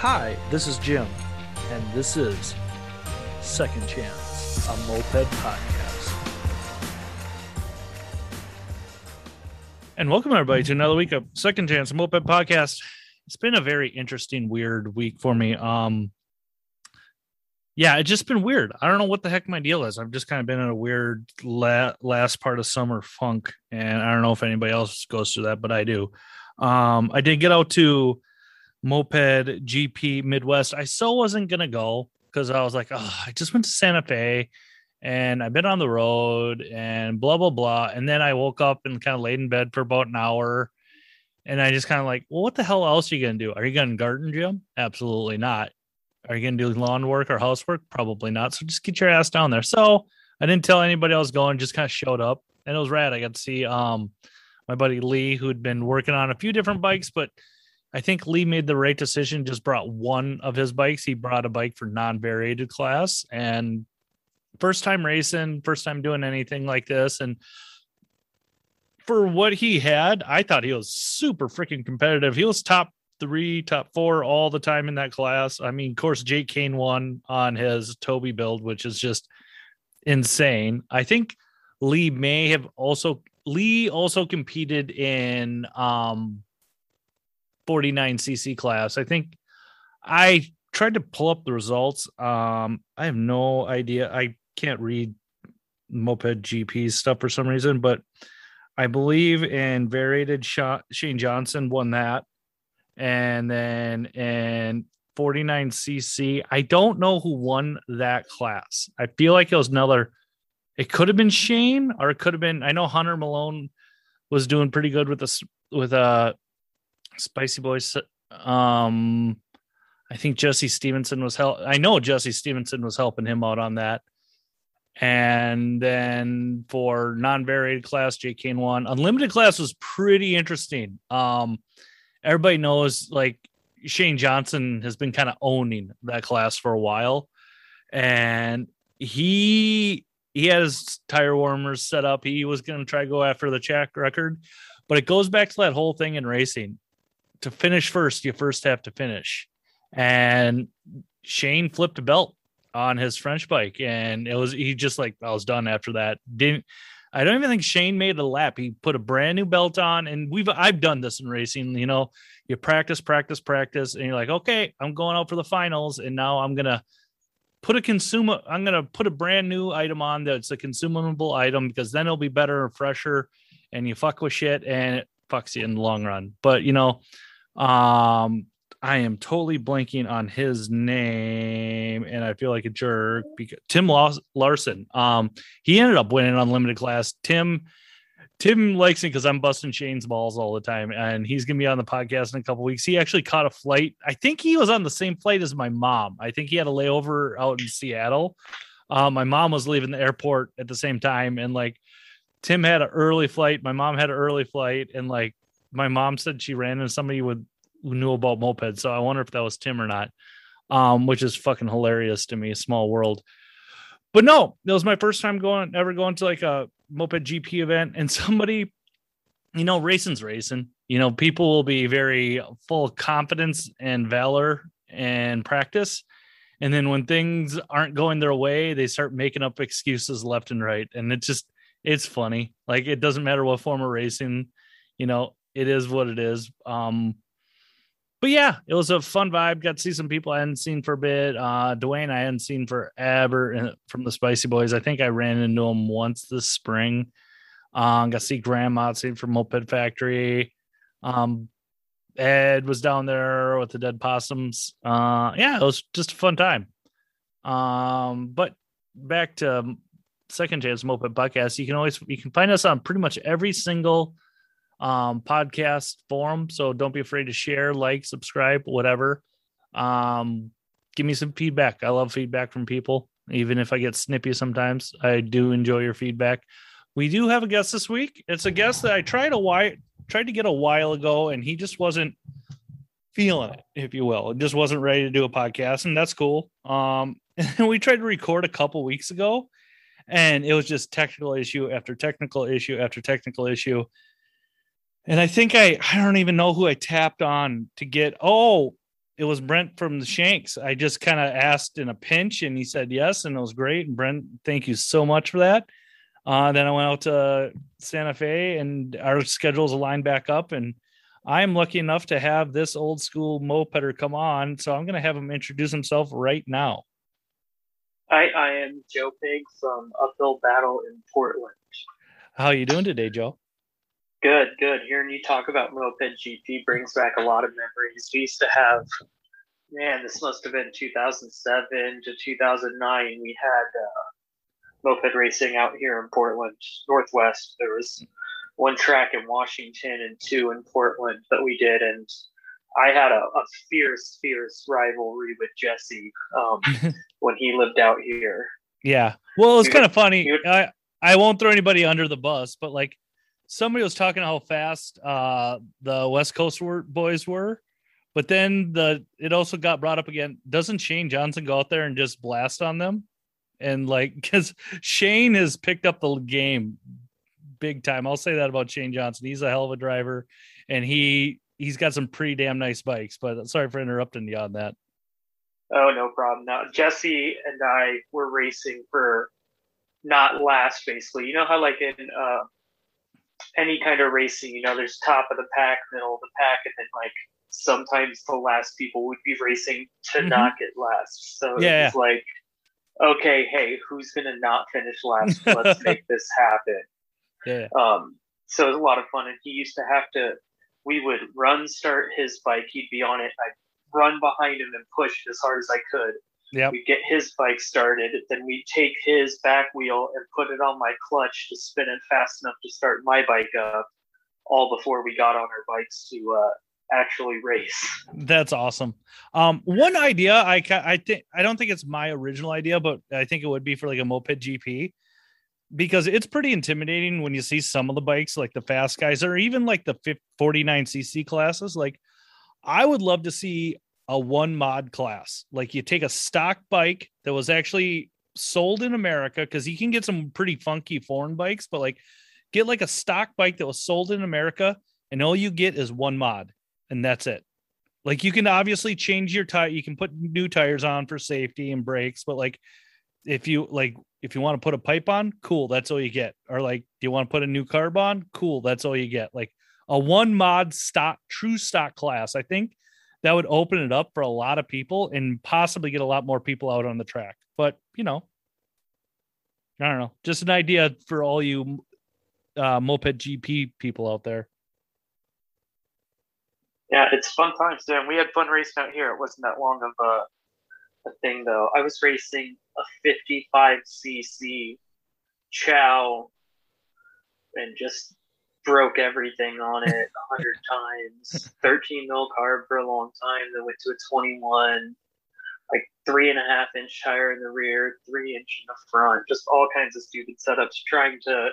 Hi, this is Jim, and this is Second Chance, a moped podcast. And welcome everybody to another week of Second Chance, moped podcast. It's been a very interesting, weird week for me. Um, yeah, it's just been weird. I don't know what the heck my deal is. I've just kind of been in a weird la- last part of summer funk, and I don't know if anybody else goes through that, but I do. Um, I did get out to Moped GP Midwest. I still wasn't gonna go because I was like, oh, I just went to Santa Fe and I've been on the road and blah blah blah. And then I woke up and kind of laid in bed for about an hour. And I just kind of like, well, what the hell else are you gonna do? Are you gonna garden, Jim? Absolutely not. Are you gonna do lawn work or housework? Probably not. So just get your ass down there. So I didn't tell anybody I was going, just kind of showed up and it was rad. I got to see um my buddy Lee, who'd been working on a few different bikes, but I think Lee made the right decision, just brought one of his bikes. He brought a bike for non variated class and first time racing, first time doing anything like this. And for what he had, I thought he was super freaking competitive. He was top three, top four all the time in that class. I mean, of course, Jake Kane won on his Toby build, which is just insane. I think Lee may have also Lee also competed in um 49cc class. I think I tried to pull up the results. Um I have no idea. I can't read moped GP stuff for some reason, but I believe in variated Shane Johnson won that. And then in 49cc, I don't know who won that class. I feel like it was another it could have been Shane, or it could have been. I know Hunter Malone was doing pretty good with this with uh Spicy Boys. Um, I think Jesse Stevenson was help. I know Jesse Stevenson was helping him out on that. And then for non-varied class, J Kane won. Unlimited class was pretty interesting. Um, everybody knows like Shane Johnson has been kind of owning that class for a while, and he he had his tire warmers set up. He was going to try to go after the track record, but it goes back to that whole thing in racing. To finish first, you first have to finish. And Shane flipped a belt on his French bike, and it was he just like I was done after that. Didn't I don't even think Shane made a lap. He put a brand new belt on, and we've I've done this in racing. You know, you practice, practice, practice, and you're like, okay, I'm going out for the finals, and now I'm gonna put a consumer i'm to put a brand new item on that's a consumable item because then it'll be better and fresher and you fuck with shit and fucks you in the long run but you know um i am totally blanking on his name and i feel like a jerk because tim larson um he ended up winning unlimited class tim Tim likes me because I'm busting Shane's balls all the time, and he's gonna be on the podcast in a couple weeks. He actually caught a flight. I think he was on the same flight as my mom. I think he had a layover out in Seattle. Um, my mom was leaving the airport at the same time, and like Tim had an early flight. My mom had an early flight, and like my mom said she ran into somebody with who knew about mopeds. So I wonder if that was Tim or not. Um, which is fucking hilarious to me. Small world. But no, it was my first time going ever going to like a moped GP event and somebody, you know, racing's racing. You know, people will be very full confidence and valor and practice. And then when things aren't going their way, they start making up excuses left and right. And it just, it's funny. Like it doesn't matter what form of racing, you know, it is what it is. Um, but yeah, it was a fun vibe. Got to see some people I hadn't seen for a bit. Uh, Dwayne I hadn't seen forever uh, from the Spicy Boys. I think I ran into him once this spring. Um, got to see Grandma Motsey from Moped Factory. Um, Ed was down there with the Dead Possums. Uh, yeah, it was just a fun time. Um, but back to Second Chance Moped Podcast. You can always you can find us on pretty much every single um, podcast forum. So don't be afraid to share, like, subscribe, whatever. Um, give me some feedback. I love feedback from people, even if I get snippy sometimes. I do enjoy your feedback. We do have a guest this week. It's a guest that I tried a while tried to get a while ago, and he just wasn't feeling it, if you will. It just wasn't ready to do a podcast, and that's cool. Um, and we tried to record a couple weeks ago, and it was just technical issue after technical issue after technical issue and I think I I don't even know who I tapped on to get. Oh, it was Brent from the Shanks. I just kind of asked in a pinch, and he said yes, and it was great. And Brent, thank you so much for that. Uh, then I went out to Santa Fe, and our schedules aligned back up, and I'm lucky enough to have this old school mopeder come on. So I'm going to have him introduce himself right now. Hi, I am Joe Pig from Uphill Battle in Portland. How are you doing today, Joe? Good, good. Hearing you talk about Moped GP brings back a lot of memories. We used to have, man, this must have been 2007 to 2009. We had uh, moped racing out here in Portland, Northwest. There was one track in Washington and two in Portland that we did. And I had a, a fierce, fierce rivalry with Jesse um, when he lived out here. Yeah. Well, it's kind of funny. Would, I, I won't throw anybody under the bus, but like somebody was talking how fast uh, the West Coast were, boys were, but then the it also got brought up again. Doesn't Shane Johnson go out there and just blast on them? And like, because Shane has picked up the game big time. I'll say that about Shane Johnson. He's a hell of a driver, and he he's got some pretty damn nice bikes. But sorry for interrupting you on that. Oh, no problem. Now Jesse and I were racing for not last, basically. You know how like in uh, any kind of racing, you know, there's top of the pack, middle of the pack, and then like sometimes the last people would be racing to mm-hmm. not get last. So yeah. it's like, okay, hey, who's gonna not finish last? Let's make this happen. Yeah. Um, so it was a lot of fun, and he used to have to. We would run, start his bike. He'd be on it. I'd run behind him and push as hard as I could. Yeah. We'd get his bike started. Then we'd take his back wheel and put it on my clutch to spin it fast enough to start my bike up. All before we got on our bikes to uh, actually race. That's awesome. Um, one idea I I think I don't think it's my original idea, but I think it would be for like a moped GP because it's pretty intimidating when you see some of the bikes like the fast guys or even like the 49cc classes. Like i would love to see a one mod class. Like you take a stock bike that was actually sold in america because you can get some pretty funky foreign bikes but like get like a stock bike that was sold in america and all you get is one mod and that's it. Like you can obviously change your tire you can put new tires on for safety and brakes but like if you like if you want to put a pipe on cool that's all you get. Or like do you want to put a new carb on? Cool that's all you get. Like a one mod stock true stock class i think that would open it up for a lot of people and possibly get a lot more people out on the track. But you know i don't know. Just an idea for all you uh, moped gp people out there. Yeah it's fun times and we had fun racing out here. It wasn't that long of a a thing though. I was racing a 55cc Chow and just broke everything on it a hundred times. 13 mil carb for a long time. Then went to a 21, like three and a half inch tire in the rear, three inch in the front. Just all kinds of stupid setups, trying to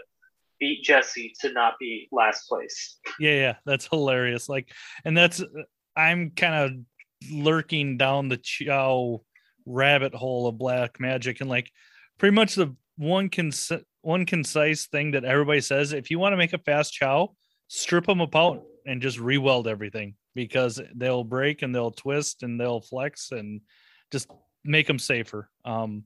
beat Jesse to not be last place. Yeah, yeah, that's hilarious. Like, and that's I'm kind of lurking down the Chow rabbit hole of black magic and like pretty much the one cons- one concise thing that everybody says if you want to make a fast chow strip them apart and just re-weld everything because they'll break and they'll twist and they'll flex and just make them safer um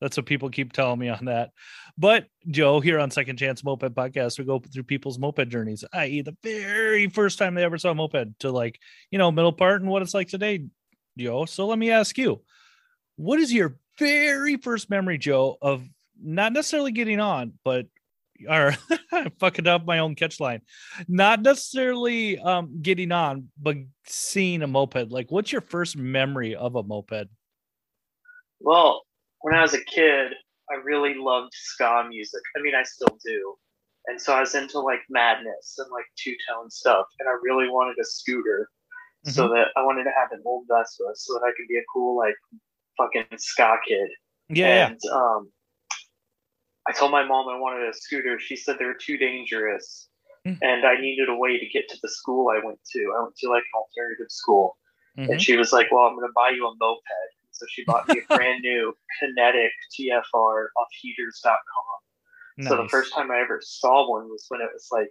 that's what people keep telling me on that. But Joe, here on Second Chance Moped Podcast, we go through people's moped journeys, i.e., the very first time they ever saw a moped to like, you know, middle part and what it's like today, Joe. So let me ask you, what is your very first memory, Joe, of not necessarily getting on, but or fucking up my own catch line, not necessarily um getting on, but seeing a moped? Like, what's your first memory of a moped? Well, when I was a kid, I really loved ska music. I mean, I still do. And so I was into like madness and like two tone stuff. And I really wanted a scooter mm-hmm. so that I wanted to have an old Vespa so that I could be a cool, like fucking ska kid. Yeah. And um, I told my mom I wanted a scooter. She said they were too dangerous, mm-hmm. and I needed a way to get to the school I went to. I went to like an alternative school, mm-hmm. and she was like, "Well, I'm going to buy you a moped." So she bought me a brand new Kinetic TFR off Heaters.com. Nice. So the first time I ever saw one was when it was like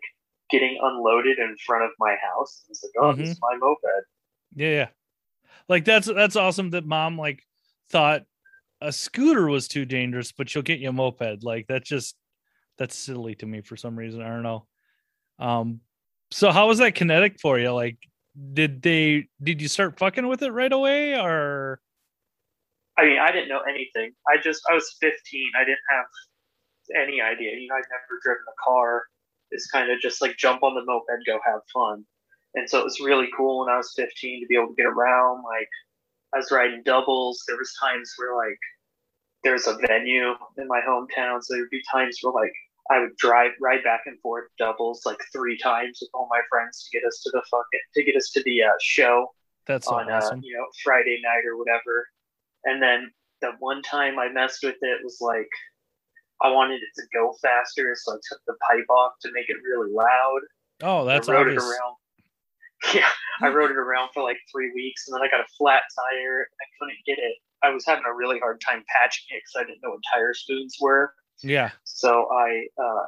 getting unloaded in front of my house. I was like, "Oh, mm-hmm. this is my moped." Yeah, yeah. like that's that's awesome that mom like thought a scooter was too dangerous, but she'll get you a moped. Like that's just that's silly to me for some reason. I don't know. Um, so how was that kinetic for you? Like, did they did you start fucking with it right away, or? I mean, I didn't know anything. I just I was 15. I didn't have any idea. You know, I'd never driven a car. It's kind of just like jump on the moped, go have fun. And so it was really cool when I was 15 to be able to get around. Like I was riding doubles. There was times where like there's a venue in my hometown, so there'd be times where like I would drive ride back and forth doubles like three times with all my friends to get us to the fucking to get us to the uh, show. That's on awesome. uh, you know Friday night or whatever. And then the one time I messed with it was like I wanted it to go faster, so I took the pipe off to make it really loud. Oh, that's I rode obvious. it around. Yeah, I rode it around for like three weeks, and then I got a flat tire. I couldn't get it. I was having a really hard time patching it because I didn't know what tire spoons were. Yeah. So I, uh,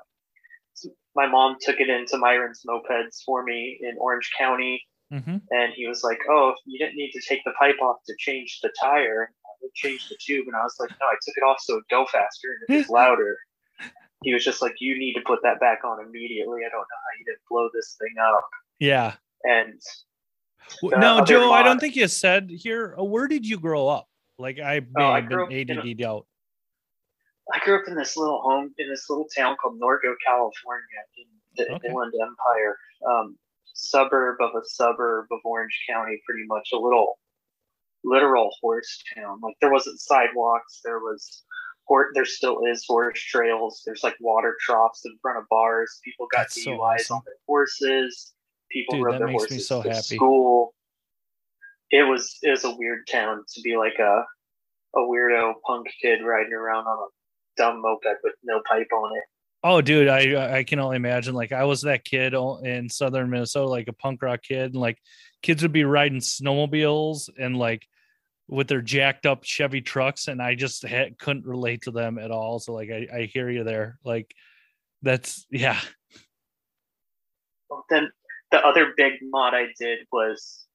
my mom took it into Myron's mopeds for me in Orange County, hmm and he was like, "Oh, you didn't need to take the pipe off to change the tire. I would change the tube." And I was like, "No, I took it off so it'd go faster and it was louder." He was just like, "You need to put that back on immediately. I don't know how you didn't blow this thing up." Yeah. And W- The now, other Joe, I don't think you said here. uh, Where did you grow up? Like I may Oh, I have grew been ADD out. I grew up in this little home in this little town called Norco, California, in the Okay. Inland Empire, um, suburb of a suburb of Orange County, pretty much a little literal horse town. Like there wasn't sidewalks, there was, there still is horse trails. There's like water troughs in front of bars. People got That's so DUIs awesome. on their horses. People Dude, rode that their makes me horses so to happy. school. It was it was a weird town to be like a a weirdo punk kid riding around on a dumb moped with no pipe on it. Oh, dude, I I can only imagine. Like I was that kid in southern Minnesota, like a punk rock kid, and like kids would be riding snowmobiles and like with their jacked up Chevy trucks, and I just had, couldn't relate to them at all. So like I, I hear you there. Like that's yeah. Well, Then the other big mod I did was,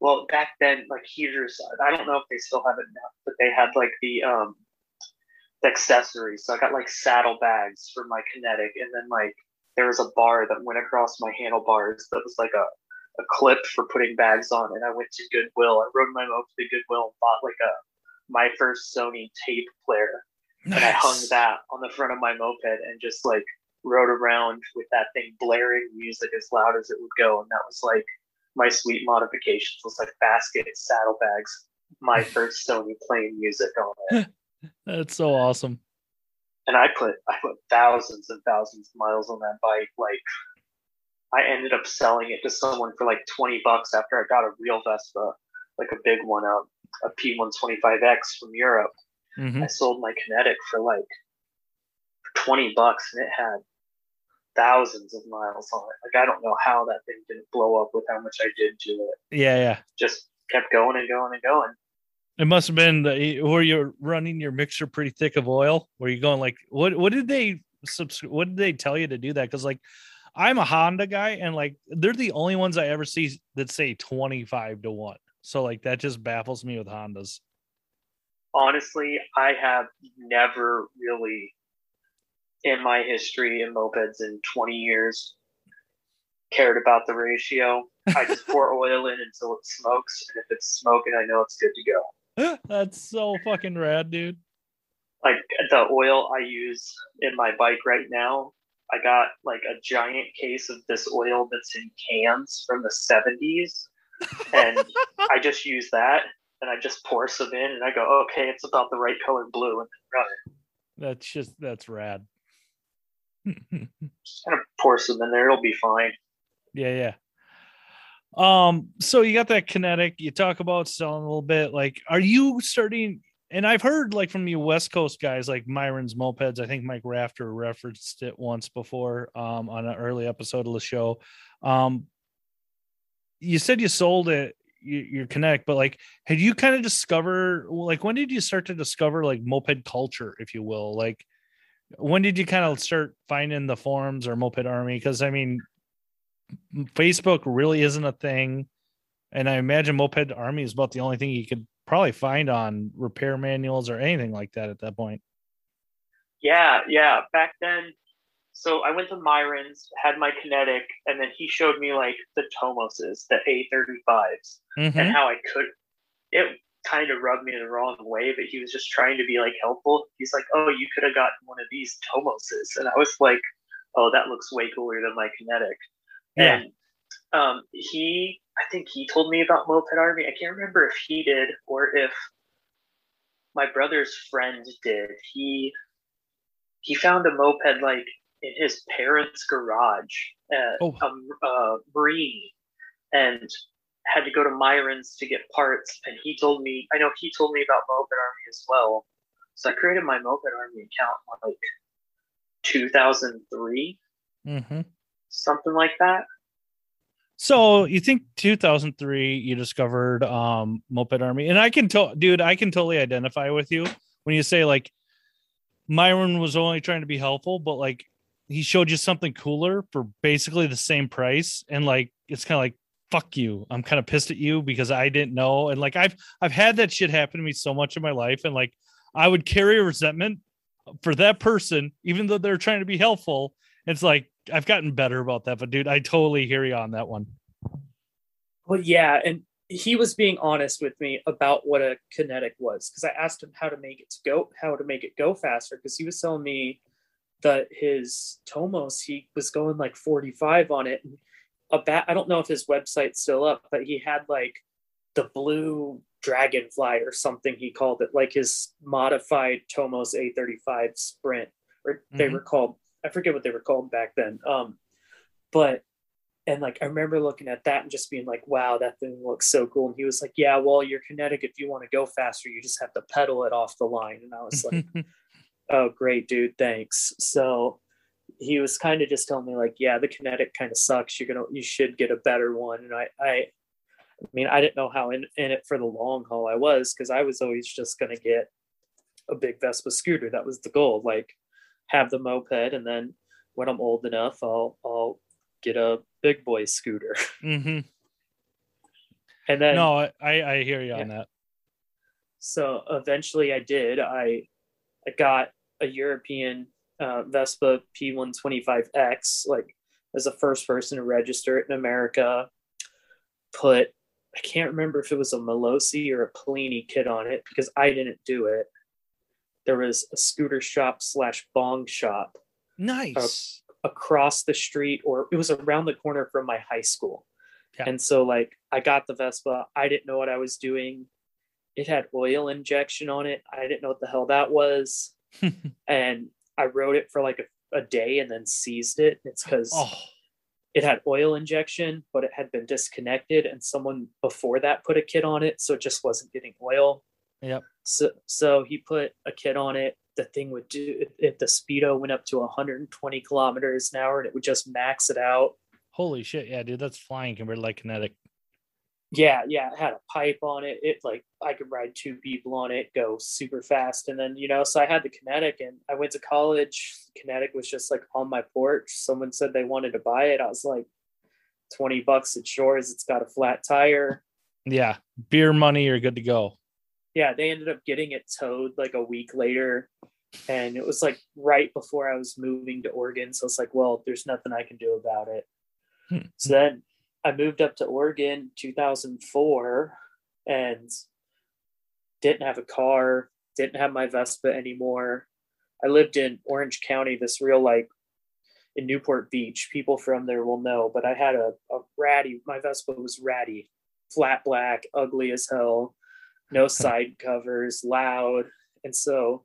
well, back then, like heaters. I don't know if they still have it now, but they had like the um the accessories. So I got like saddlebags for my kinetic, and then like there was a bar that went across my handlebars that was like a a clip for putting bags on. And I went to Goodwill. I rode my moped to Goodwill and bought like a my first Sony tape player and I hung that on the front of my moped and just like rode around with that thing blaring music as loud as it would go. And that was like my sweet modifications It was like baskets, saddlebags, my first Sony playing music on it. That's so awesome. And I put I put thousands and thousands of miles on that bike. Like I ended up selling it to someone for like twenty bucks after I got a real Vespa, like a big one, um, a P125X from Europe. hmm I sold my kinetic for like twenty bucks, and it had thousands of miles on it. Like I don't know how that thing didn't blow up with how much I did to it. Yeah, yeah. Just kept going and going and going. It must have been the where you're running your mixture pretty thick of oil. Where you going like what? What did they subs- What did they tell you to do that? Because like I'm a Honda guy, and like they're the only ones I ever see that say 25 to one. So like that just baffles me with Hondas. Honestly, I have never really, in my history in mopeds in twenty years, cared about the ratio. I just pour oil in until it smokes, and if it's smoking, I know it's good to go. That's so fucking rad, dude. like the oil I use in my bike right now, I got like a giant case of this oil that's in cans from the 70s. And I just use that and I just pour some in and I go, okay, it's about the right color blue and then run it. That's just that's rad. Just kind of pour some in there, it'll be fine. Yeah, yeah. Um, so you got that kinetic, you talk about selling a little bit. Like, are you starting? And I've heard like from you West Coast guys like Myron's mopeds. I think Mike Rafter referenced it once before um on an early episode of the show. Um you said you sold it your, kinetic, but like had you kind of discover like when did you start to discover like moped culture, if you will? Like when did you kind of start finding the forums or moped army? Because I mean Facebook really isn't a thing. And I imagine Moped Army is about the only thing you could probably find on repair manuals or anything like that at that point. Yeah, yeah. Back then, so I went to Myron's, had my kinetic, and then he showed me like the Tomoses, the A35s, Mhm. and how I could. It kind of rubbed me in the wrong way, but he was just trying to be like helpful. He's like, "Oh, you could have gotten one of these Tomoses," and I was like, "Oh, that looks way cooler than my kinetic." Yeah. And um, he, I think he told me about Moped Army. I can't remember if he did or if my brother's friend did. He he found a moped like in his parents' garage at Oh. a uh, Marine, and had to go to Myron's to get parts. And he told me, I know he told me about Moped Army as well. So I created my Moped Army account in like 2003, Mhm. something like that. So you think 2003 you discovered um Moped Army and I can tell dude I can totally identify with you when you say like Myron was only trying to be helpful but like he showed you something cooler for basically the same price and like it's kind of like fuck you. I'm kind of pissed at you because I didn't know. And like I've I've had that shit happen to me so much in my life. And like I would carry a resentment for that person even though they're trying to be helpful. It's like I've gotten better about that, but dude, I totally hear you on that one. Well, yeah, and he was being honest with me about what a kinetic was because I asked him how to make it go, how to make it go faster. Because he was telling me that his Tomos he was going like 45 on it. And a bat, I don't know if his website's still up, but he had like the blue dragonfly or something he called it, like his modified Tomos A35 Sprint, or they Mhm. were called. I forget what they were called back then. Um, but and like I remember looking at that and just being like, wow, that thing looks so cool. And he was like, yeah, well, your kinetic, if you want to go faster, you just have to pedal it off the line. And I was like, oh, great, dude, thanks. So he was kind of just telling me like, yeah, the kinetic kind of sucks. You're gonna, you should get a better one. And I, I, I mean, I didn't know how in, in it for the long haul I was because I was always just gonna get a big Vespa scooter. That was the goal. Like, have the moped, and then when I'm old enough, I'll, I'll get a big boy scooter. Mm-hmm. And then No, I, I I hear you on that. so eventually I did. I I got a European uh, Vespa P125X, like as the first person to register it in America. Put I can't remember if it was a Malossi or a Polini kit on it because I didn't do it. There was a scooter shop slash bong shop Nice. across the street or it was around the corner from my high school. Yeah. And so like I got the Vespa, I didn't know what I was doing. It had oil injection on it. I didn't know what the hell that was. and I wrote it for like a, a day and then seized it. It's because oh, it had oil injection, but it had been disconnected and someone before that put a kit on it, so it just wasn't getting oil. Yep. So so he put a kit on it. The thing would do if, the speedo went up to 120 kilometers an hour and it would just max it out. holy shit. Yeah, dude, that's flying compared to like kinetic. Yeah, yeah, it had a pipe on it. It like I could ride two people on it, go super fast. And then, you know, so I had the kinetic and I went to college. Kinetic was just like on my porch. Someone said they wanted to buy it. I was like 20 bucks at Shores. It's got a flat tire. Yeah. Beer money, you're good to go. Yeah, they ended up getting it towed like a week later. And it was like right before I was moving to Oregon. So it's like, well, there's nothing I can do about it. Hmm. So then I moved up to Oregon 2004 and didn't have a car, didn't have my Vespa anymore. I lived in Orange County, this real like in Newport Beach. People from there will know, but I had a, a ratty, my Vespa was ratty, flat black, ugly as hell, no side covers, loud. And so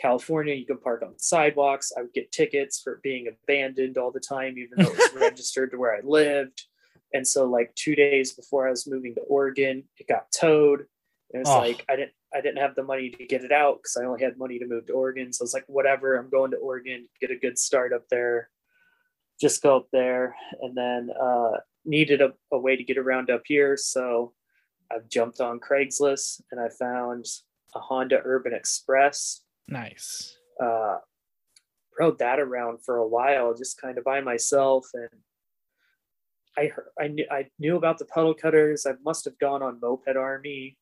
California, you can park on sidewalks. I would get tickets for being abandoned all the time, even though it was registered to where I lived. And so, like two days before I was moving to Oregon, it got towed. And it's Oh. like I didn't, I didn't have the money to get it out because I only had money to move to Oregon. So I was like, whatever, I'm going to Oregon, get a good start up there. Just go up there, and then uh, needed a, a way to get around up here. So I've jumped on Craigslist and I found a Honda Urban Express Nice. uh, rode that around for a while, just kind of by myself. And I heard, I knew I knew about the puddle cutters. I must have gone on Moped Army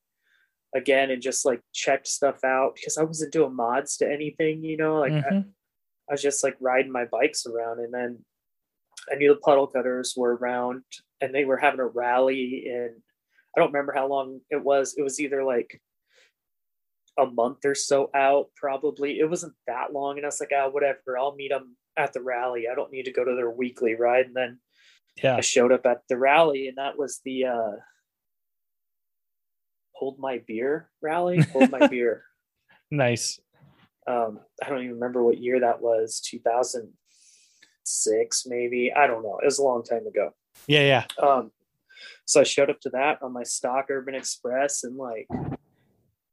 again and just like checked stuff out because I wasn't doing mods to anything, you know. Like I, Mhm. I was just like riding my bikes around, and then I knew the puddle cutters were around, and they were having a rally, and I don't remember how long it was. It was either like a month or so out, probably. It wasn't that long, and I was like, ah, whatever. I'll meet them at the rally. I don't need to go to their weekly ride, and then Yeah. I showed up at the rally, and that was the uh, hold my beer rally. Hold my beer. Nice. Um, I don't even remember what year that was. Two thousand six, maybe. I don't know. It was a long time ago. Yeah, yeah. Um, so I showed up to that on my stock Urban Express, and like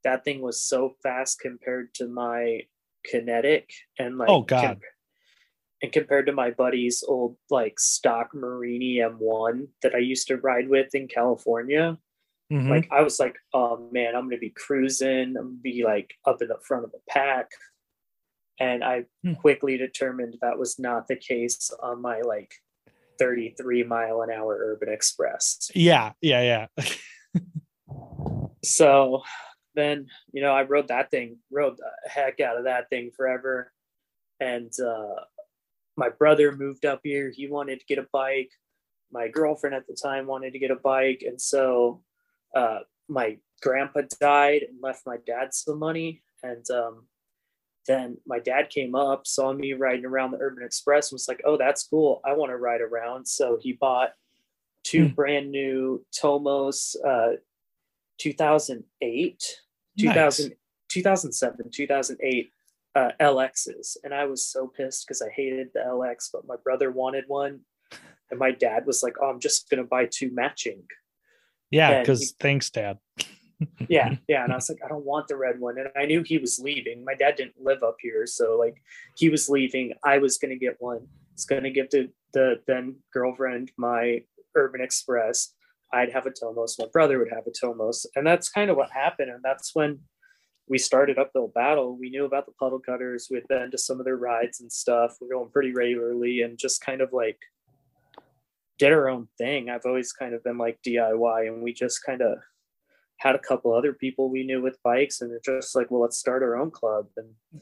that thing was so fast compared to my kinetic, and like Oh, God. com- and compared to my buddy's old like stock Marini M1 that I used to ride with in California, Mhm. like I was like, oh man, I'm gonna be cruising, I'm gonna be like up in the front of the pack. And I Hmm. quickly determined that was not the case on my like 33 mile an hour urban express. yeah, yeah, yeah. So then, you know, I rode that thing, rode the heck out of that thing forever. And uh my brother moved up here. He wanted to get a bike. My girlfriend at the time wanted to get a bike. And so uh my grandpa died and left my dad some money. And um then my dad came up, saw me riding around the Urban Express, and was like, "Oh, that's cool. I want to ride around." So he bought two Hmm. brand new Tomos, uh, 2008, Nice. 2000, 2007, 2008 uh, LXs, and I was so pissed because I hated the LX, but my brother wanted one, and my dad was like, "Oh, I'm just gonna buy two matching." Yeah, because thanks, Dad. yeah yeah and i was like i don't want the red one and i knew he was leaving. My dad didn't live up here so like he was leaving. I was going to get one. It's going to give the the then girlfriend my urban express. I'd have a tomos. My brother would have a tomos and that's kind of what happened and that's when we started uphill battle we knew about the puddle cutters we had been to some of their rides and stuff we're going pretty regularly and just kind of like did our own thing i've always kind of been like diy and we just kind of had a couple other people we knew with bikes and they're just like well let's start our own club and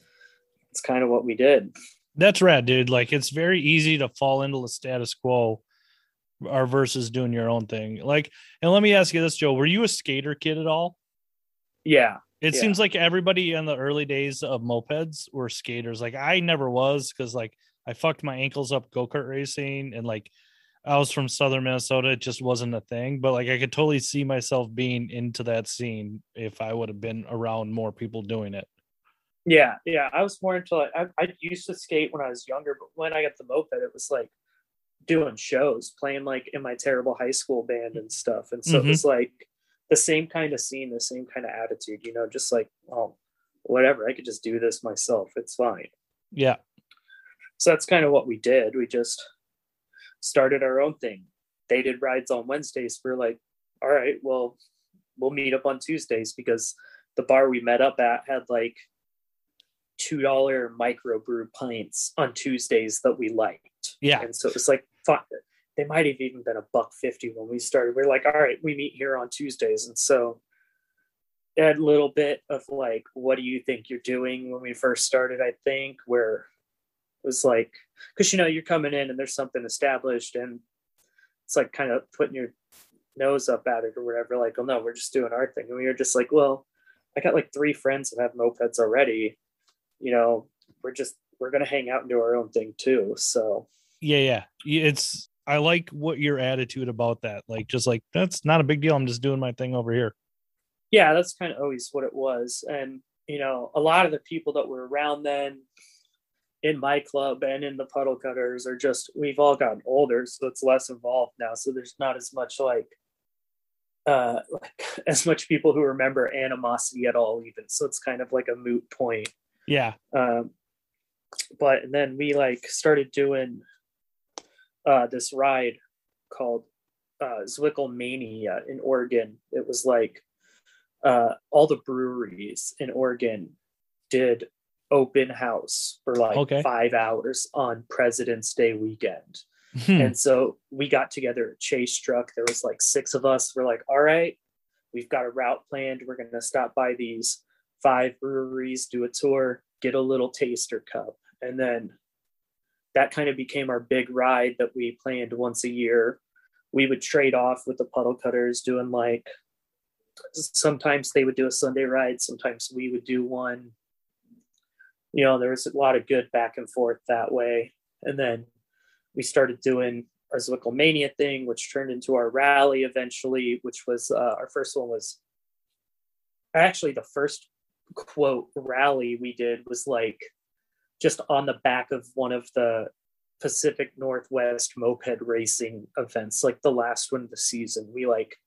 it's kind of what we did That's rad, dude. Like it's very easy to fall into the status quo or versus doing your own thing. Like, and let me ask you this, Joe. Were you a skater kid at all? yeah It Yeah. seems like everybody in the early days of mopeds were skaters. Like I never was because like I fucked my ankles up go-kart racing and like I was from southern Minnesota. It just wasn't a thing. But like I could totally see myself being into that scene if I would have been around more people doing it. yeah yeah i was more into like I, I used to skate when i was younger but when i got the moped it was like doing shows playing like in my terrible high school band and stuff and so Mhm. it was like the same kind of scene the same kind of attitude you know just like oh whatever i could just do this myself it's fine Yeah. So that's kind of what we did. We just started our own thing. They did rides on Wednesdays. We're like, all right, well, we'll meet up on Tuesdays because the bar we met up at had like two dollar microbrew pints on Tuesdays that we liked. Yeah. And so it was like. They might have even been a buck fifty when we started. We're like, all right, we meet here on Tuesdays. And so a little bit of like, what do you think you're doing when we first started, I think, where it was like, because you know, you're coming in and there's something established and it's like kind of putting your nose up at it or whatever. Like, oh no, we're just doing our thing. And we were just like, well, I got like three friends that have mopeds already. You know, we're just, we're to hang out and do our own thing too. So, yeah. Yeah, It's I like what your attitude about that. Like just like that's not a big deal. I'm just doing my thing over here. yeah, that's kind of always what it was. And, you know, a lot of the people that were around then in my club and in the puddle cutters are just, we've all gotten older. So it's less involved now. So there's not as much like, uh, like as much people who remember animosity at all, even. So it's kind of like a moot point. Yeah. Um, but and then we like started doing uh, this ride called uh, Zwickelmania in Oregon. It was like uh, all the breweries in Oregon did open house for like Okay. five hours on President's Day weekend. Hmm. And so we got together at Chase Truck. There was like six of us. We're like, all right, we've got a route planned. We're going to stop by these five breweries, do a tour, get a little taster cup. And then that kind of became our big ride that we planned once a year. We would trade off with the puddle cutters, doing like sometimes they would do a Sunday ride, sometimes we would do one. You know, there was a lot of good back and forth that way. And then we started doing our Zwickelmania thing, which turned into our rally eventually, which was uh, our first one was actually the first quote rally we did was like just on the back of one of the Pacific Northwest moped racing events, like the last one of the season. We like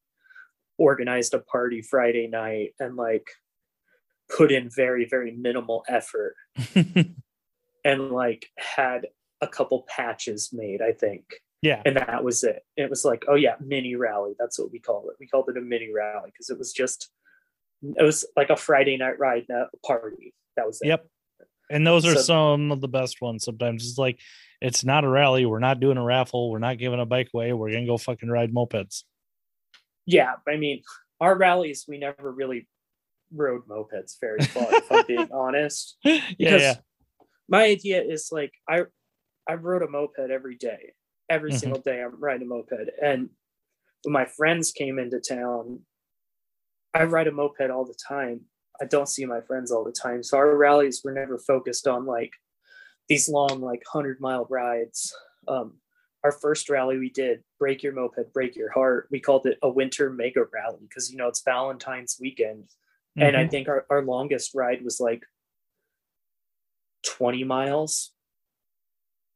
organized a party Friday night and like put in very, very minimal effort and like had a couple patches made, I think. yeah. And that was it. It was like, oh yeah, mini rally. That's what we called it. We called it a mini rally because it was just, it was like a Friday night ride party. That was it. Yep. And those are So- some of the best ones. Sometimes it's like it's not a rally. We're not doing a raffle. We're not giving a bike away. We're gonna go fucking ride mopeds. Yeah. I mean, our rallies, we never really rode mopeds very far, if I'm being honest. yeah, Because yeah. my idea is like, I, I rode a moped every day. Every Mhm. single day I'm riding a moped. And when my friends came into town, I ride a moped all the time. I don't see my friends all the time. So our rallies were never focused on like these long, like hundred mile rides. Um, our first rally we did, break your moped, break your heart. We called it a winter mega rally because you know it's Valentine's weekend. And I Mhm. think our, our longest ride was like 20 miles,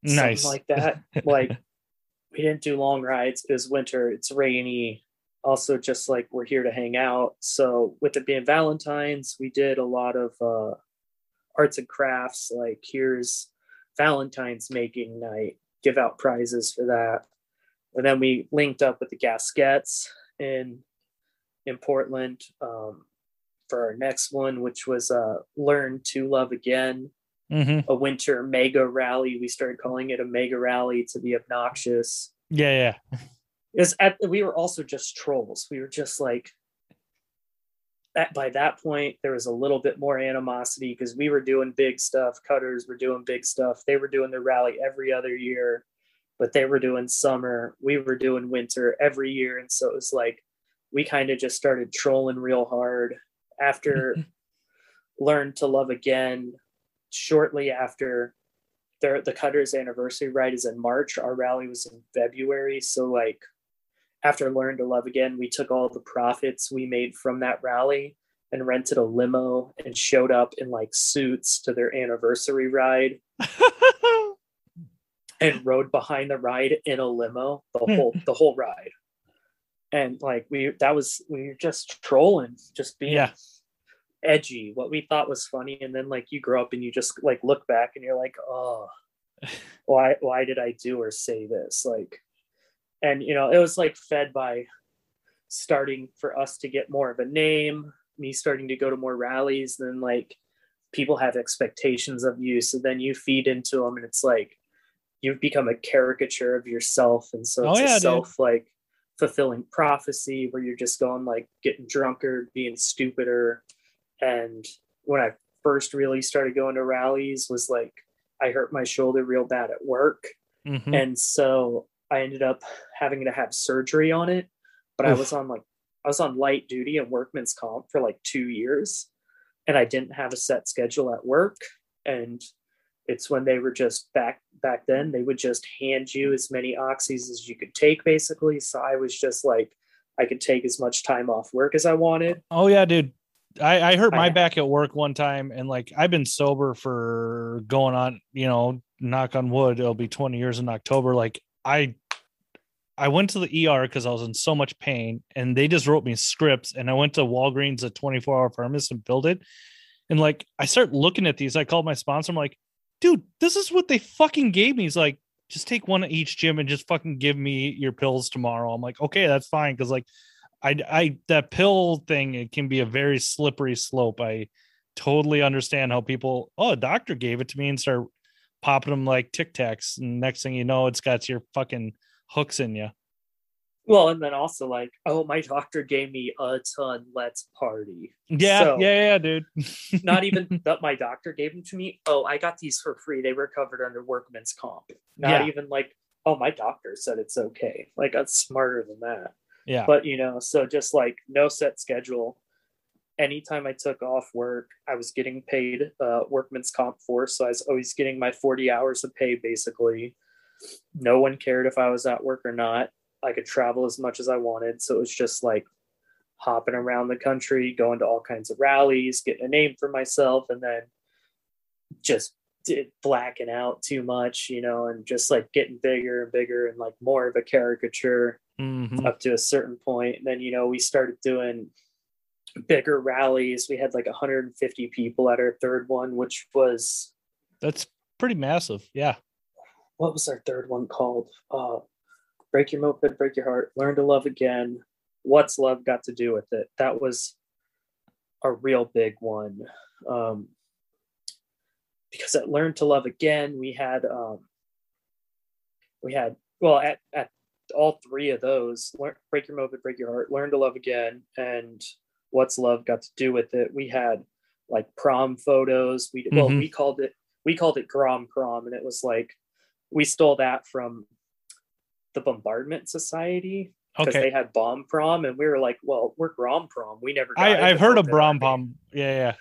nice. something like that. like we didn't do long rides. It was winter. It's rainy. Also, just like we're here to hang out. So with it being Valentine's, we did a lot of uh, arts and crafts. Like here's Valentine's making night. Give out prizes for that. And then we linked up with the Gasquettes in in Portland um, for our next one, which was uh, Learn to Love Again Mhm. a winter mega rally. We started calling it a mega rally to be obnoxious. Yeah, yeah. Is at we were also just trolls. We were just like that by that point there was a little bit more animosity because we were doing big stuff. Cutters were doing big stuff. They were doing their rally every other year, but they were doing summer. We were doing winter every year. And so it was like we kind of just started trolling real hard after learn to love again shortly after their the cutters anniversary ride is in march our rally was in february so like after learn to love again we took all the profits we made from that rally and rented a limo and showed up in like suits to their anniversary ride. And rode behind the ride in a limo the hmm. whole the whole ride. And like we that was we were just trolling just being Yeah. edgy. What we thought was funny and then like you grow up and you just like look back and you're like oh why why did i do or say this? Like and you know it was like fed by starting for us to get more of a name me starting to go to more rallies then like people have expectations of you so then you feed into them and it's like you've become a caricature of yourself and so Oh, it's yeah, a dude. self like fulfilling prophecy where you're just going like getting drunker being stupider and when i first really started going to rallies was like i hurt my shoulder real bad at work Mhm. and so i ended up having to have surgery on it but i was on like i was on light duty and workman's comp for like two years and i didn't have a set schedule at work and it's when they were just back back then they would just hand you as many oxys as you could take basically so i was just like i could take as much time off work as i wanted Oh yeah, dude. I, I hurt my I- back at work one time and like I've been sober for going on, you know, knock on wood, it'll be 20 years in October. Like I I went to the ER because I was in so much pain and they just wrote me scripts and I went to Walgreens, a 24 hour pharmacist and filled it. And like I start looking at these. I called my sponsor. I'm like, dude, this is what they fucking gave me. He's like, just take one at each gym and just fucking give me your pills tomorrow. I'm like, okay, that's fine. Cause like I, I that pill thing it can be a very slippery slope. I totally understand how people oh a doctor gave it to me and start popping them like Tic Tacs, and next thing you know, it's got your fucking hooks in you. Well, and then also like, oh, my doctor gave me a ton. Let's party. Yeah, So- yeah, yeah, dude. Not even that my doctor gave them to me. Oh, I got these for free. They were covered under workman's comp. Not Yeah. even like, oh, my doctor said it's okay. Like, that's smarter than that. yeah, But you know, so just like no set schedule. Anytime I took off work, I was getting paid uh, workman's comp for. So I was always getting my 40 hours of pay basically. No one cared if I was at work or not. I could travel as much as I wanted. So it was just like hopping around the country, going to all kinds of rallies, getting a name for myself, and then just did blacking out too much, you know, and just like getting bigger and bigger and like more of a caricature Mhm. up to a certain point. And then, you know, we started doing bigger rallies. We had like 150 people at our third one, which was that's pretty massive. Yeah, what was our third one called? Uh, break your moped, break your heart, learn to love again. What's love got to do with it? That was a real big one. Um, because at learn to love again, we had um, we had well at at all three of those learn, break your moped, break your heart, learn to love again, and what's love got to do with it? We had like prom photos. We well Mhm. we called it we called it Grom Prom, and it was like we stole that from the Bombardment Society because okay. they had Bomb Prom, and we were like, well, we're Grom Prom. We never. got I, i've heard of Brom. Pom. Yeah, yeah.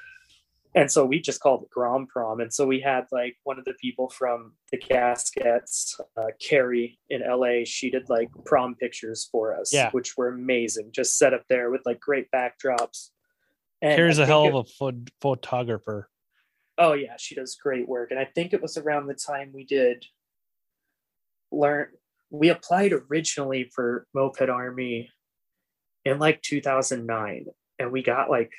and so we just called it Grom Prom. And so we had like one of the people from the caskets uh, Carrie in LA. She did like prom pictures for us, Yeah. which were amazing. Just set up there with like great backdrops. And Carrie's a hell of a pho- photographer. oh yeah, she does great work. And I think it was around the time we did learn. We applied originally for Moped Army in like 2009, and we got like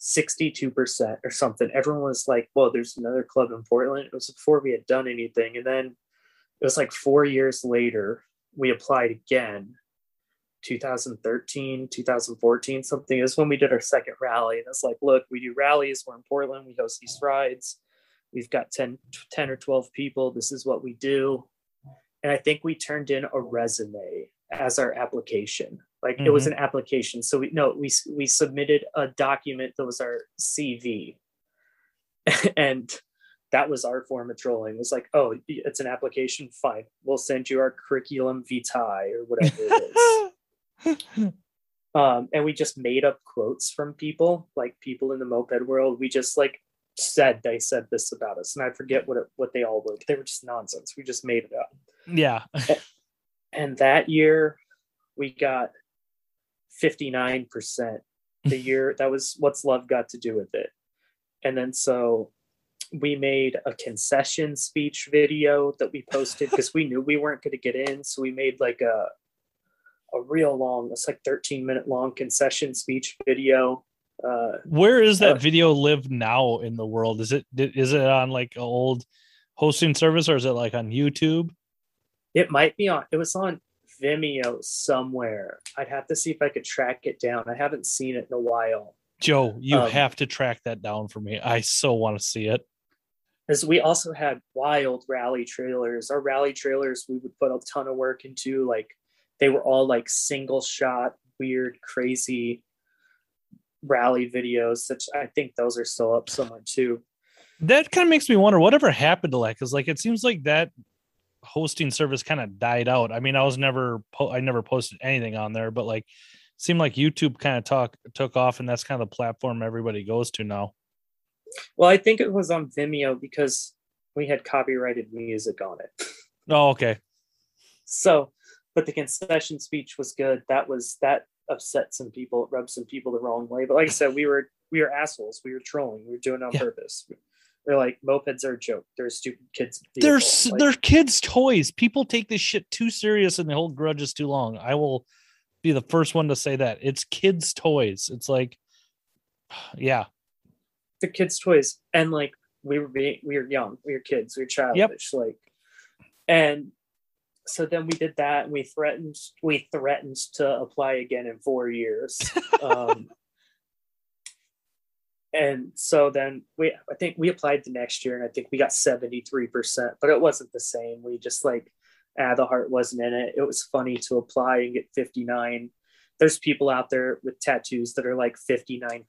62% or something. Everyone was like, well, there's another club in Portland. It was before we had done anything. And then it was like four years later, we applied again. 2013, 2014, something is when we did our second rally. And it's like, look, we do rallies. We're in Portland. We host these rides. We've got 10, 10 or 12 people. This is what we do. And I think we turned in a resume as our application. Like it was an application. So we no, we we submitted a document that was our CV, and that was our form of trolling. It was like, oh, it's an application. Fine, we'll send you our curriculum vitae or whatever it is. um, and we just made up quotes from people, like people in the moped world. We just like said they said this about us, and I forget what it, what they all were. But they were just nonsense. We just made it up. Yeah. And that year, we got fifty nine percent. The year that was what's love got to do with it. And then so we made a concession speech video that we posted because we knew we weren't going to get in. So we made like a a real long, it's like 13 minute long concession speech video. Uh, Where is that Uh, video live now in the world? Is it is it on like an old hosting service or is it like on YouTube? It might be on, it was on Vimeo somewhere. I'd have to see if I could track it down. I haven't seen it in a while. Joe, you Um, have to track that down for me. I so want to see it. As we also had wild rally trailers. Our rally trailers, we would put a ton of work into. Like they were all like single shot, weird, crazy rally videos. Such I think those are still up somewhere too. That kind of makes me wonder whatever happened to that because like it seems like that hosting service kind of died out. I mean, I was never po- I never posted anything on there, but like seemed like YouTube kind of talk took off and that's kind of the platform everybody goes to now. Well, I think it was on Vimeo because we had copyrighted music on it. Oh, okay. So, but the concession speech was good. That was that upset some people, it rubbed some people the wrong way. But like I said, we were we were assholes. We were trolling. We were doing it on Yeah. purpose. They're like mopeds are a joke. They're stupid kids. They're Like, they're kids' toys. People take this shit too serious and they hold grudges too long. I will be the first one to say that. It's kids' toys. It's like yeah. the kids' toys, and like we were being, we were young, we were kids, we were childish, like, and so then we did that, and we threatened, we threatened to apply again in four years, um, and so then we i think we applied the next year and i think we got 73% but it wasn't the same. We just like ah the heart wasn't in it. It was funny to apply and get 59 there's people out there with tattoos that are like 59%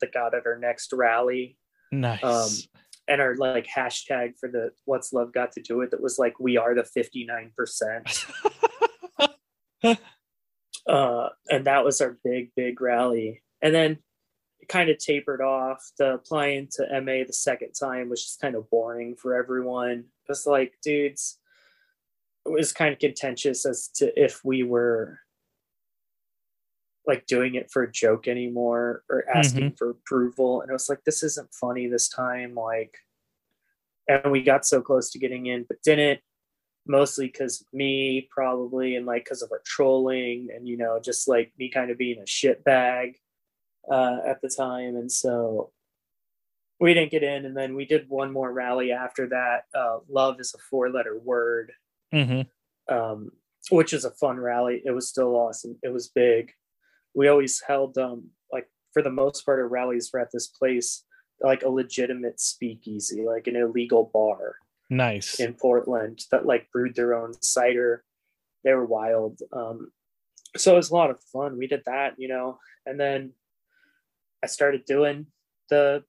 that got at our next rally Nice. um, and our like hashtag for the what's love got to do with it was like we are the 59% uh, and that was our big big rally. And then kind of tapered off the applying to ma the second time was just kind of boring for everyone. It's like dudes it was kind of contentious as to if we were like doing it for a joke anymore or mm-hmm. asking for approval. And it was like this isn't funny this time like and we got so close to getting in but didn't mostly because me probably and like because of our trolling and you know just like me kind of being a shit bag uh, at the time and so we didn't get in and then we did one more rally after that uh, love is a four letter word hmm um, which is a fun rally it was still awesome it was big we always held um like for the most part our rallies were at this place like a legitimate speakeasy like an illegal bar Nice. in Portland that like brewed their own cider. They were wild. Um, so it was a lot of fun. We did that, you know, and then I started doing the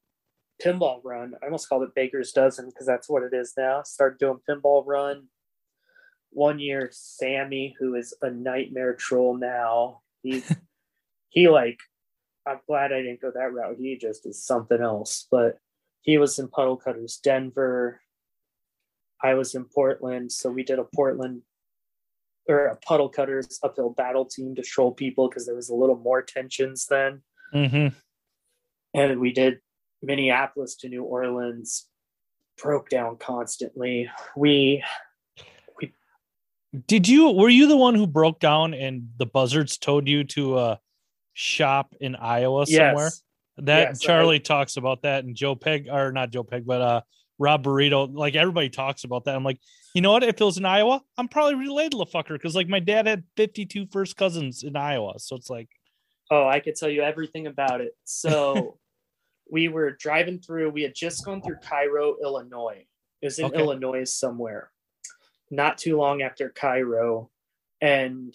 pinball run. I almost called it Baker's Dozen because that's what it is now. Started doing pinball run. One year, Sammy, who is a nightmare troll now, he he like I'm glad I didn't go that route. He just is something else. But he was in Puddle Cutters, Denver. I was in Portland, so we did a Portland or a Puddle Cutters uphill battle team to troll people because there was a little more tensions then. hmm And we did Minneapolis to New Orleans, broke down constantly. We we Did you? Were you the one who broke down and the buzzards towed you to a shop in Iowa somewhere? yes, That Yes, Charlie talks about that, and Joe Peg or not Joe Peg, but uh Rob Burrito. Like everybody talks about that. I'm like, you know what? If it was in Iowa, I'm probably related to the fucker because like my dad had 52 first cousins in Iowa, so it's like, Oh, I could tell you everything about it. So we were driving through, we had just gone through Cairo, Illinois. It was in Okay. Illinois somewhere, not too long after Cairo. And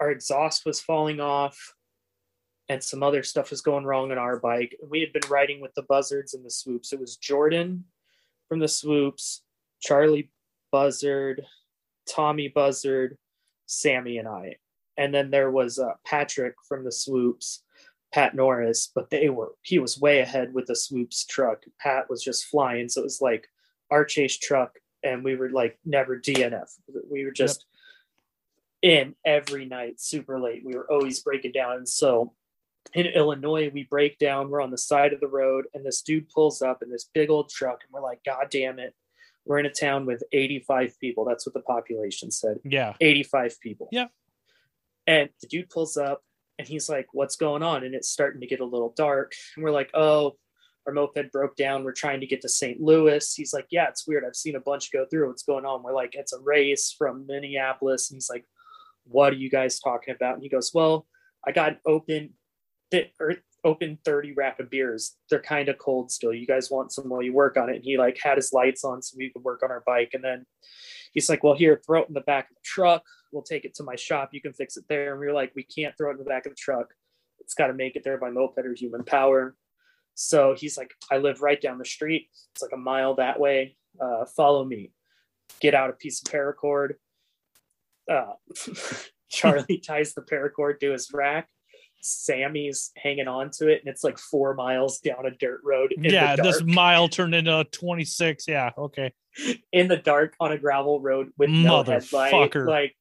our exhaust was falling off and some other stuff was going wrong on our bike. We had been riding with the buzzards and the swoops. It was Jordan from the swoops, Charlie Buzzard, Tommy Buzzard, Sammy, and I. And then there was uh, Patrick from the swoops, Pat Norris, but they were, he was way ahead with the swoops truck. Pat was just flying. So it was like our chase truck, and we were like never DNF. We were just in every night, super late. We were always breaking down. And so in Illinois, we break down. We're on the side of the road, and this dude pulls up in this big old truck, and we're like, God damn it. We're in a town with 85 people. That's what the population said. yeah, 85 people. Yeah. And the dude pulls up and he's like, What's going on? And it's starting to get a little dark. And we're like, Oh, our moped broke down. We're trying to get to St. Louis. He's like, Yeah, it's weird. I've seen a bunch go through. What's going on? We're like, It's a race from Minneapolis. And he's like, What are you guys talking about? And he goes, Well, I got open or open 30 rapid beers. They're kind of cold still. You guys want some while you work on it? And he like had his lights on so we could work on our bike. And then he's like, Well, here, throw it in the back of the truck. We'll take it to my shop. You can fix it there. And we were like, We can't throw it in the back of the truck. It's got to make it there by moped or human power. So he's like, I live right down the street. It's like a mile that way. Uh, follow me. Get out a piece of paracord. Uh, Charlie ties the paracord to his rack. Sammy's hanging on to it, and it's like four miles down a dirt road. Yeah. This mile turned into 26. Yeah, okay. in the dark on a gravel road with no headlight. Like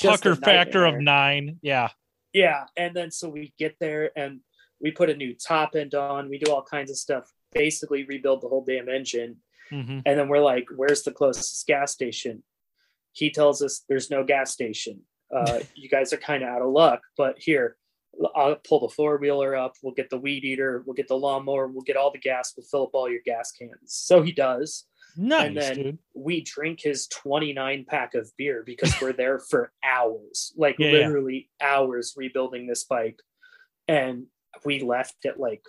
Pucker factor of nine. Yeah. Yeah, and then so we get there and we put a new top end on. We do all kinds of stuff. Basically, rebuild the whole damn engine. hmm And then we're like, "Where's the closest gas station?" He tells us there's no gas station. Uh, you guys are kind of out of luck, but here, I'll pull the four wheeler up. We'll get the weed eater. We'll get the lawnmower. We'll get all the gas. We'll fill up all your gas cans. So he does. Nice, and then dude. we drink his 29 pack of beer because we're there for hours, like Yeah, yeah. literally hours rebuilding this bike. And we left at like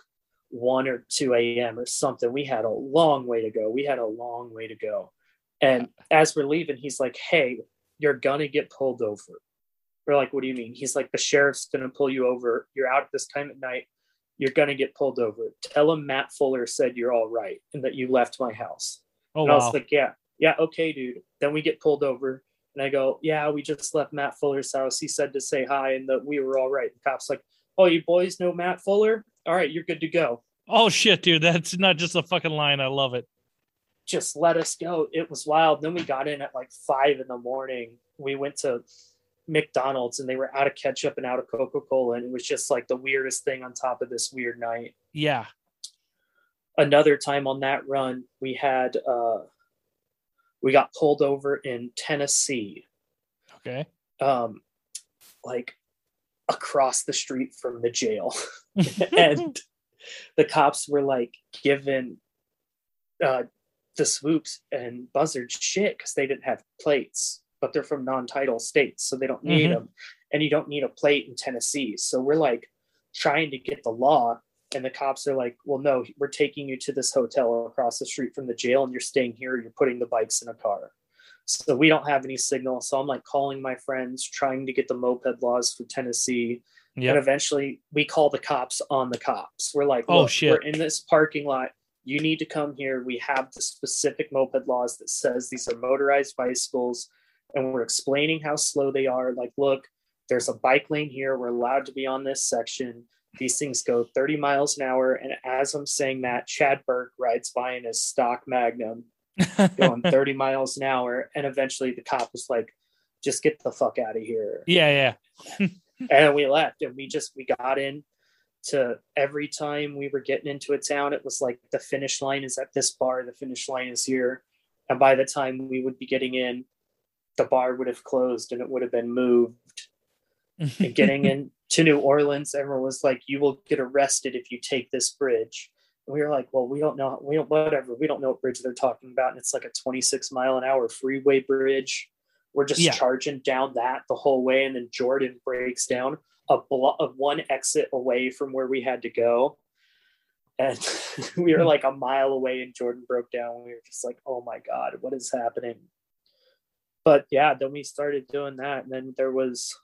1 or 2 a.m. or something. We had a long way to go. We had a long way to go. And as we're leaving, he's like, Hey, you're gonna get pulled over. We're like, What do you mean? He's like, The sheriff's gonna pull you over. You're out at this time at night. You're gonna get pulled over. Tell him Matt Fuller said you're all right and that you left my house. Oh and I was like, Yeah, yeah, okay, dude. Then we get pulled over. And I go, Yeah, we just left Matt Fuller's house. He said to say hi and that we were all right. The cop's like, Oh, you boys know Matt Fuller? All right, you're good to go. oh shit, dude. That's not just a fucking line. I love it. just let us go. It was wild. Then we got in at like five in the morning. We went to McDonald's and they were out of ketchup and out of Coca Cola. And it was just like the weirdest thing on top of this weird night. Yeah. Another time on that run, we had, uh, we got pulled over in Tennessee, Okay. um, like across the street from the jail. and the cops were like given uh, the swoops and buzzards shit because they didn't have plates, but they're from non-title states, so they don't need Mhm. them, and you don't need a plate in Tennessee. So we're like trying to get the law, and the cops are like, "Well, no, we're taking you to this hotel across the street from the jail, and you're staying here. You're putting the bikes in a car." So we don't have any signal. So I'm like calling my friends, trying to get the moped laws for Tennessee. And eventually we call the cops on the cops. We're like, Oh, shit. we're in this parking lot. You need to come here. We have the specific moped laws that says these are motorized bicycles. And we're explaining how slow they are. Like, look, there's a bike lane here. We're allowed to be on this section. These things go 30 miles an hour. And as I'm saying that, Chad Burke rides by in his stock magnum going 30 miles an hour. And eventually the cop was like, just get the fuck out of here yeah. Yeah. and we left and we just we got in to every time we were getting into a town it was like the finish line is at this bar the finish line is here and by the time we would be getting in the bar would have closed and it would have been moved. And getting into new orleans everyone was like you will get arrested if you take this bridge. And we were like well we don't know we don't whatever we don't know what bridge they're talking about and it's like a 26 mile an hour freeway bridge. We're just Yeah. charging down that the whole way and then jordan breaks down a block of one exit away from where we had to go. And we were hmm. like a mile away and jordan broke down. We were just like oh my god what is happening but yeah then we started doing that. And then there was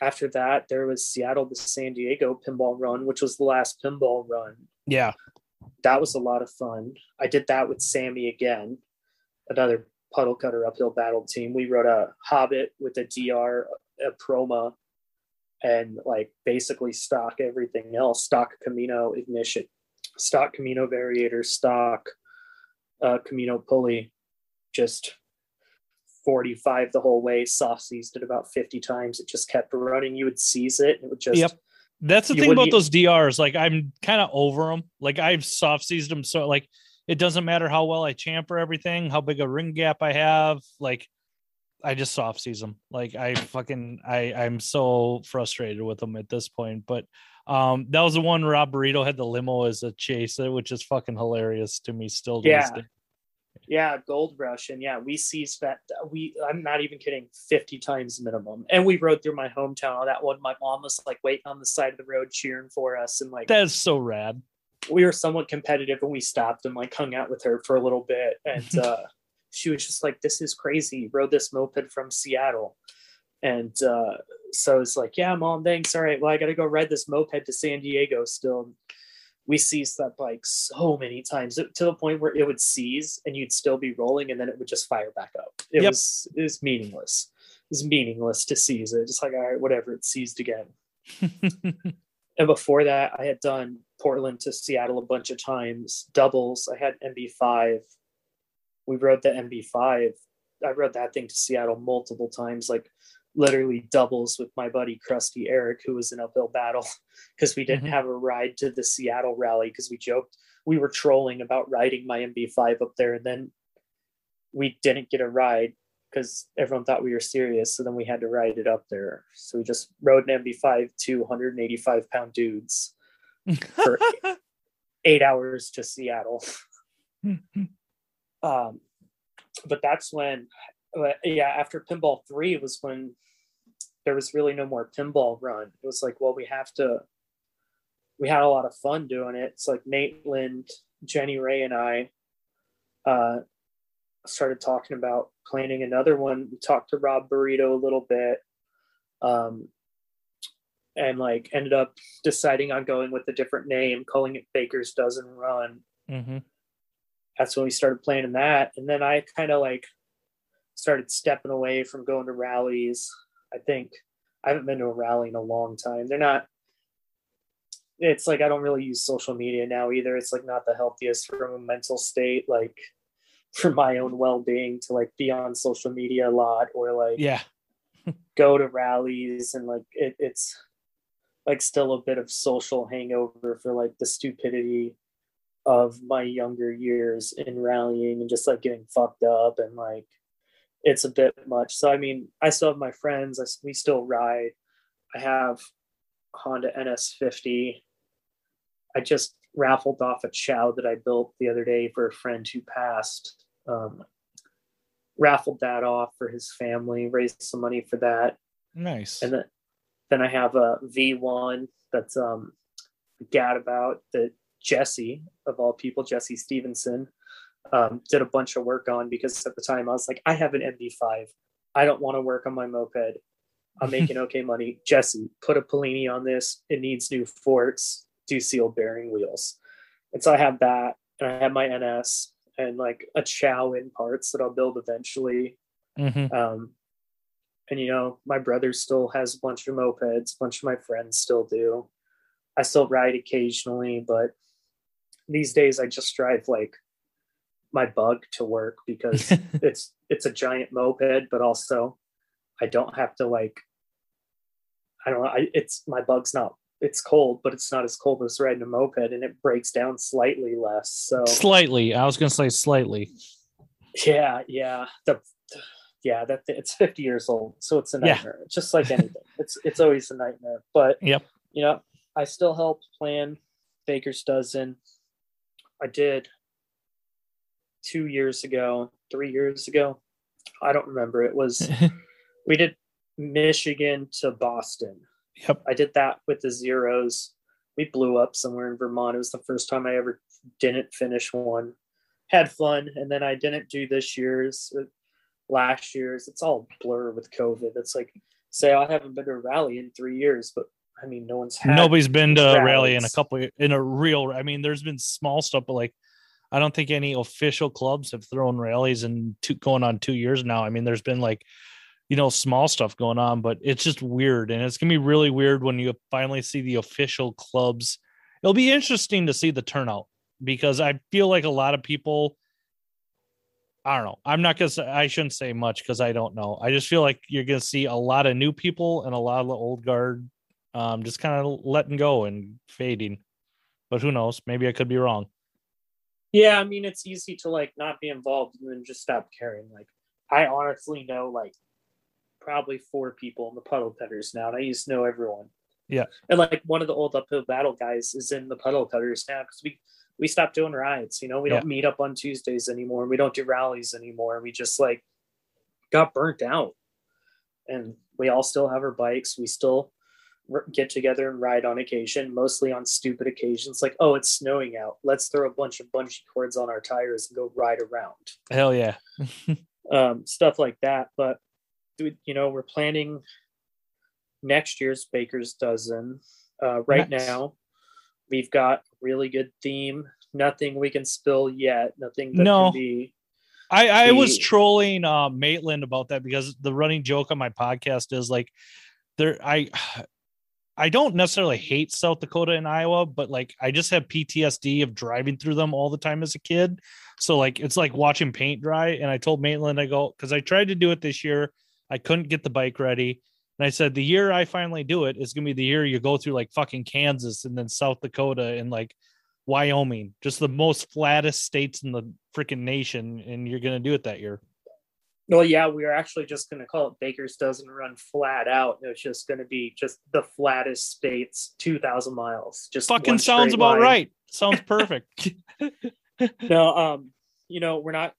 after that there was seattle to san diego pinball run which was the last pinball run. Yeah. that was a lot of fun. I did that with sammy again another puddle cutter uphill battle team. We wrote a hobbit with a dr a proma and like basically stock everything else. Stock camino ignition stock camino variator stock uh, camino pulley just 45 the whole way soft seized it about 50 times it just kept running you would seize it it would just Yep. That's the thing about those DRs. Like I'm kind of over them. Like I've soft seized them. So like it doesn't matter how well I chamfer everything, how big a ring gap I have. Like I just soft seize them. Like I fucking I I'm so frustrated with them at this point. But um that was the one Rob Burrito had the limo as a chaser, which is fucking hilarious to me still. Yeah. day. Yeah, Gold Rush, and yeah, we seized that. We, I'm not even kidding, 50 times minimum. And we rode through my hometown on that one. My mom was like waiting on the side of the road cheering for us, and like That's so rad. we were somewhat competitive, and we stopped and like hung out with her for a little bit, and uh, she was just like, "This is crazy." Rode this moped from Seattle, and uh, so it's like, "Yeah, mom, thanks. All right, well, I got to go ride this moped to San Diego still." We seized that bike so many times to the point where it would seize and you'd still be rolling and then it would just fire back up. It Yep. was it was meaningless. It was meaningless to seize it. Just like all right, whatever, it seized again. And before that, I had done Portland to Seattle a bunch of times, doubles. I had MB5. We rode the MB5. I rode that thing to Seattle multiple times, like literally doubles with my buddy Krusty Eric, who was in uphill battle because we didn't Mhm. have a ride to the Seattle rally because we joked we were trolling about riding my MB5 up there, and then we didn't get a ride because everyone thought we were serious. So then we had to ride it up there. So we just rode an MB5 to 185 pound dudes for eight hours to Seattle. Um, but that's when, uh, yeah, after Pinball 3 was when there was really no more Pinball run. It was like, well, we have to we had a lot of fun doing it. It's like Maitland, Jenny Ray, and I uh, started talking about planning another one. We talked to Rob Burrito a little bit. Um, and like ended up deciding on going with a different name, calling it Baker's Dozen Run. Mm-hmm. That's when we started planning that. And then I kind of like started stepping away from going to rallies. I think I haven't been to a rally in a long time. They're not, it's like I don't really use social media now either. It's like not the healthiest from a mental state, like for my own well being to like be on social media a lot or like Yeah. go to rallies and like it, it's like still a bit of social hangover for like the stupidity of my younger years in rallying and just like getting fucked up and like it's a bit much. So I mean, I still have my friends. I, we still ride. I have Honda NS50. I just raffled off a chow that I built the other day for a friend who passed. Um, raffled that off for his family, raised some money for that, Nice. and then then I have a V1 that's um gad about that Jesse of all people, Jesse Stevenson, um, did a bunch of work on because at the time I was like, I have an MB5. I don't want to work on my moped. I'm making okay money. Jesse, put a Polini on this. It needs new forks. Do seal bearing wheels. And so I have that, and I have my NS and like a chow in parts that I'll build eventually. Mhm. Um, and you know, my brother still has a bunch of mopeds, a bunch of my friends still do. I still ride occasionally, but these days I just drive like my bug to work because it's it's a giant moped, but also I don't have to like I don't know, I it's my bug's not it's cold, but it's not as cold as riding a moped and it breaks down slightly less. So Slightly. I was gonna say slightly. yeah, yeah. The yeah, that it's 50 years old, so it's a Yeah. nightmare. Just like anything, it's it's always a nightmare. But Yep. you know, I still help plan Baker's Dozen. I did two years ago, three years ago. I don't remember. It was we did Michigan to Boston. Yep. I did that with the zeros. We blew up somewhere in Vermont. It was the first time I ever didn't finish one. Had fun, and then I didn't do this year's, uh, last year's. It's all blur with COVID. It's like say I haven't been to a rally in three years, but I mean, no one's had. Nobody's been to a rally in a couple in a real. I mean, there's been small stuff, but like, I don't think any official clubs have thrown rallies in two going on two years now. I mean, there's been like, you know, small stuff going on, but it's just weird, and it's gonna be really weird when you finally see the official clubs. It'll be interesting to see the turnout because I feel like a lot of people. I don't know. I'm not gonna. Say, I shouldn't say much because I don't know. I just feel like you're gonna see a lot of new people and a lot of the old guard um, just kind of letting go and fading. But who knows? Maybe I could be wrong. Yeah, I mean, it's easy to like not be involved and then just stop caring. Like, I honestly know like probably four people in the puddle cutters now, and I used to know everyone. Yeah. and like one of the old uphill battle guys is in the puddle cutters now because we we stopped doing rides. You know, we Yeah. don't meet up on Tuesdays anymore. We don't do rallies anymore. We just like got burnt out, and we all still have our bikes. We still get together and ride on occasion, mostly on stupid occasions like, oh, it's snowing out. Let's throw a bunch of bungee cords on our tires and go ride around. Hell yeah. Um, stuff like that. But, you know, we're planning next year's Baker's Dozen. Uh, right Nice. now, we've got a really good theme. Nothing we can spill yet. Nothing that No. can be. I, I was trolling uh, Maitland about that because the running joke on my podcast is like there I I don't necessarily hate South Dakota and Iowa, but like I just have PTSD of driving through them all the time as a kid. So like it's like watching paint dry. And I told Maitland, I go, because I tried to do it this year. I couldn't get the bike ready. And I said, the year I finally do it is gonna be the year you go through like fucking Kansas and then South Dakota and like Wyoming, just the most flattest states in the freaking nation, and you're gonna do it that year. Well, yeah, we are actually just going to call it Baker's Dozen Run flat out. It's just going to be just the flattest states, 2,000 miles. Just Fucking sounds about line. right. Sounds perfect. no um you know we're not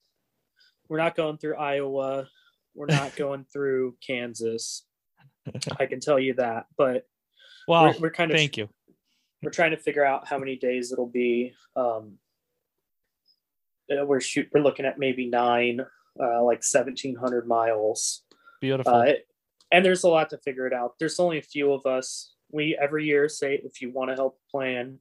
we're not going through iowa we're not going through kansas i can tell you that but well, we're, we're kind of Thank you. we're trying to figure out how many days it'll be. Um, uh, we're shoot we're looking at maybe nine, uh, like seventeen hundred miles. Beautiful. Uh, and there's a lot to figure it out. There's only a few of us. We every year say if you want to help plan,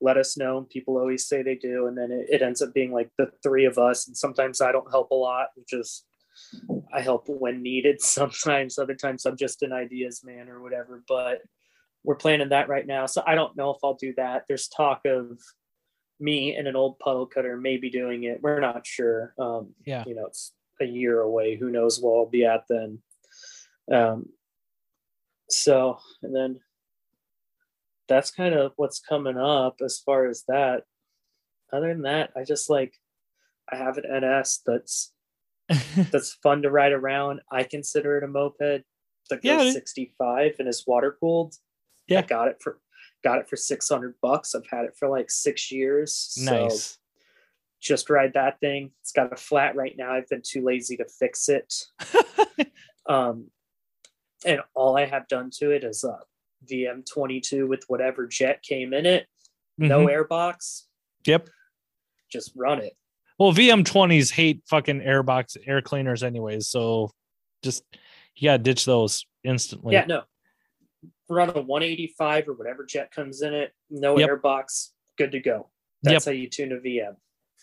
let us know. People always say they do, and then it, it ends up being like the three of us. And sometimes I don't help a lot, just I help when needed. Sometimes, other times I'm just an ideas man or whatever. But we're planning that right now, so I don't know if I'll do that. There's talk of me and an old puddle cutter may be doing it. We're not sure. Um, Yeah. you know, it's a year away. Who knows where I'll be at then? Um, so, and then that's kind of what's coming up as far as that. Other than that, I just like I have an NS that's that's fun to ride around. I consider it a moped that Yeah, goes it- 65 and is water cooled. Yeah. I got it for got it for 600 bucks. I've had it for like six years. So nice. just ride that thing. It's got a flat right now. I've been too lazy to fix it. um, and all I have done to it is a VM22 with whatever jet came in it. No Mhm. airbox. Yep. Just run it. Well, VM20s hate fucking airbox air cleaners anyways, so just you gotta ditch those instantly. Yeah, no. Run a 185 or whatever jet comes in it. No Yep. airbox. Good to go. That's how you tune a VM.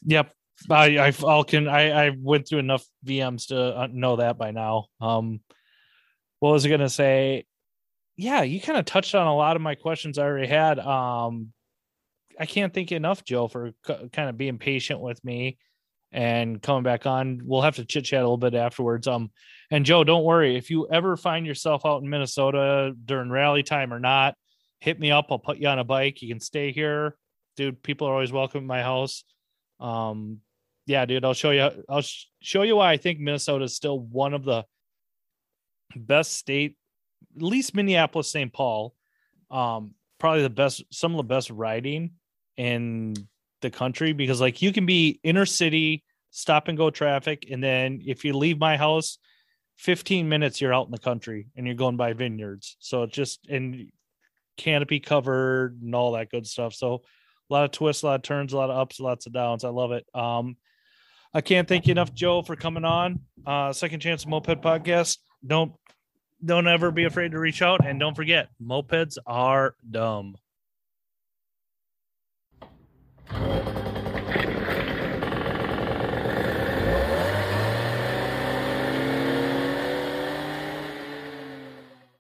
Yep. I I all can I I went through enough VMs to uh, know that by now. Um what was I going to say? Yeah, you kind of touched on a lot of my questions I already had. Um I can't thank you enough, Joe, for kind of being patient with me and coming back on. We'll have to chit chat a little bit afterwards. Um, and Joe, don't worry if you ever find yourself out in Minnesota during rally time or not, hit me up. I'll put you on a bike. You can stay here, dude. People are always welcome at my house. Um, yeah, dude, I'll show you. I'll sh- show you why I think Minnesota is still one of the best state, at least Minneapolis, St. Paul. Um, probably the best, some of the best riding in the country because like you can be inner city stop and go traffic and then if you leave my house 15 minutes you're out in the country and you're going by vineyards. So it's just and canopy covered and all that good stuff. So a lot of twists a lot of turns a lot of ups lots of downs. I love it. Um i can't thank you enough joe for coming on. Uh second chance moped podcast. Don't don't ever be afraid to reach out and don't forget mopeds are dumb Thank you.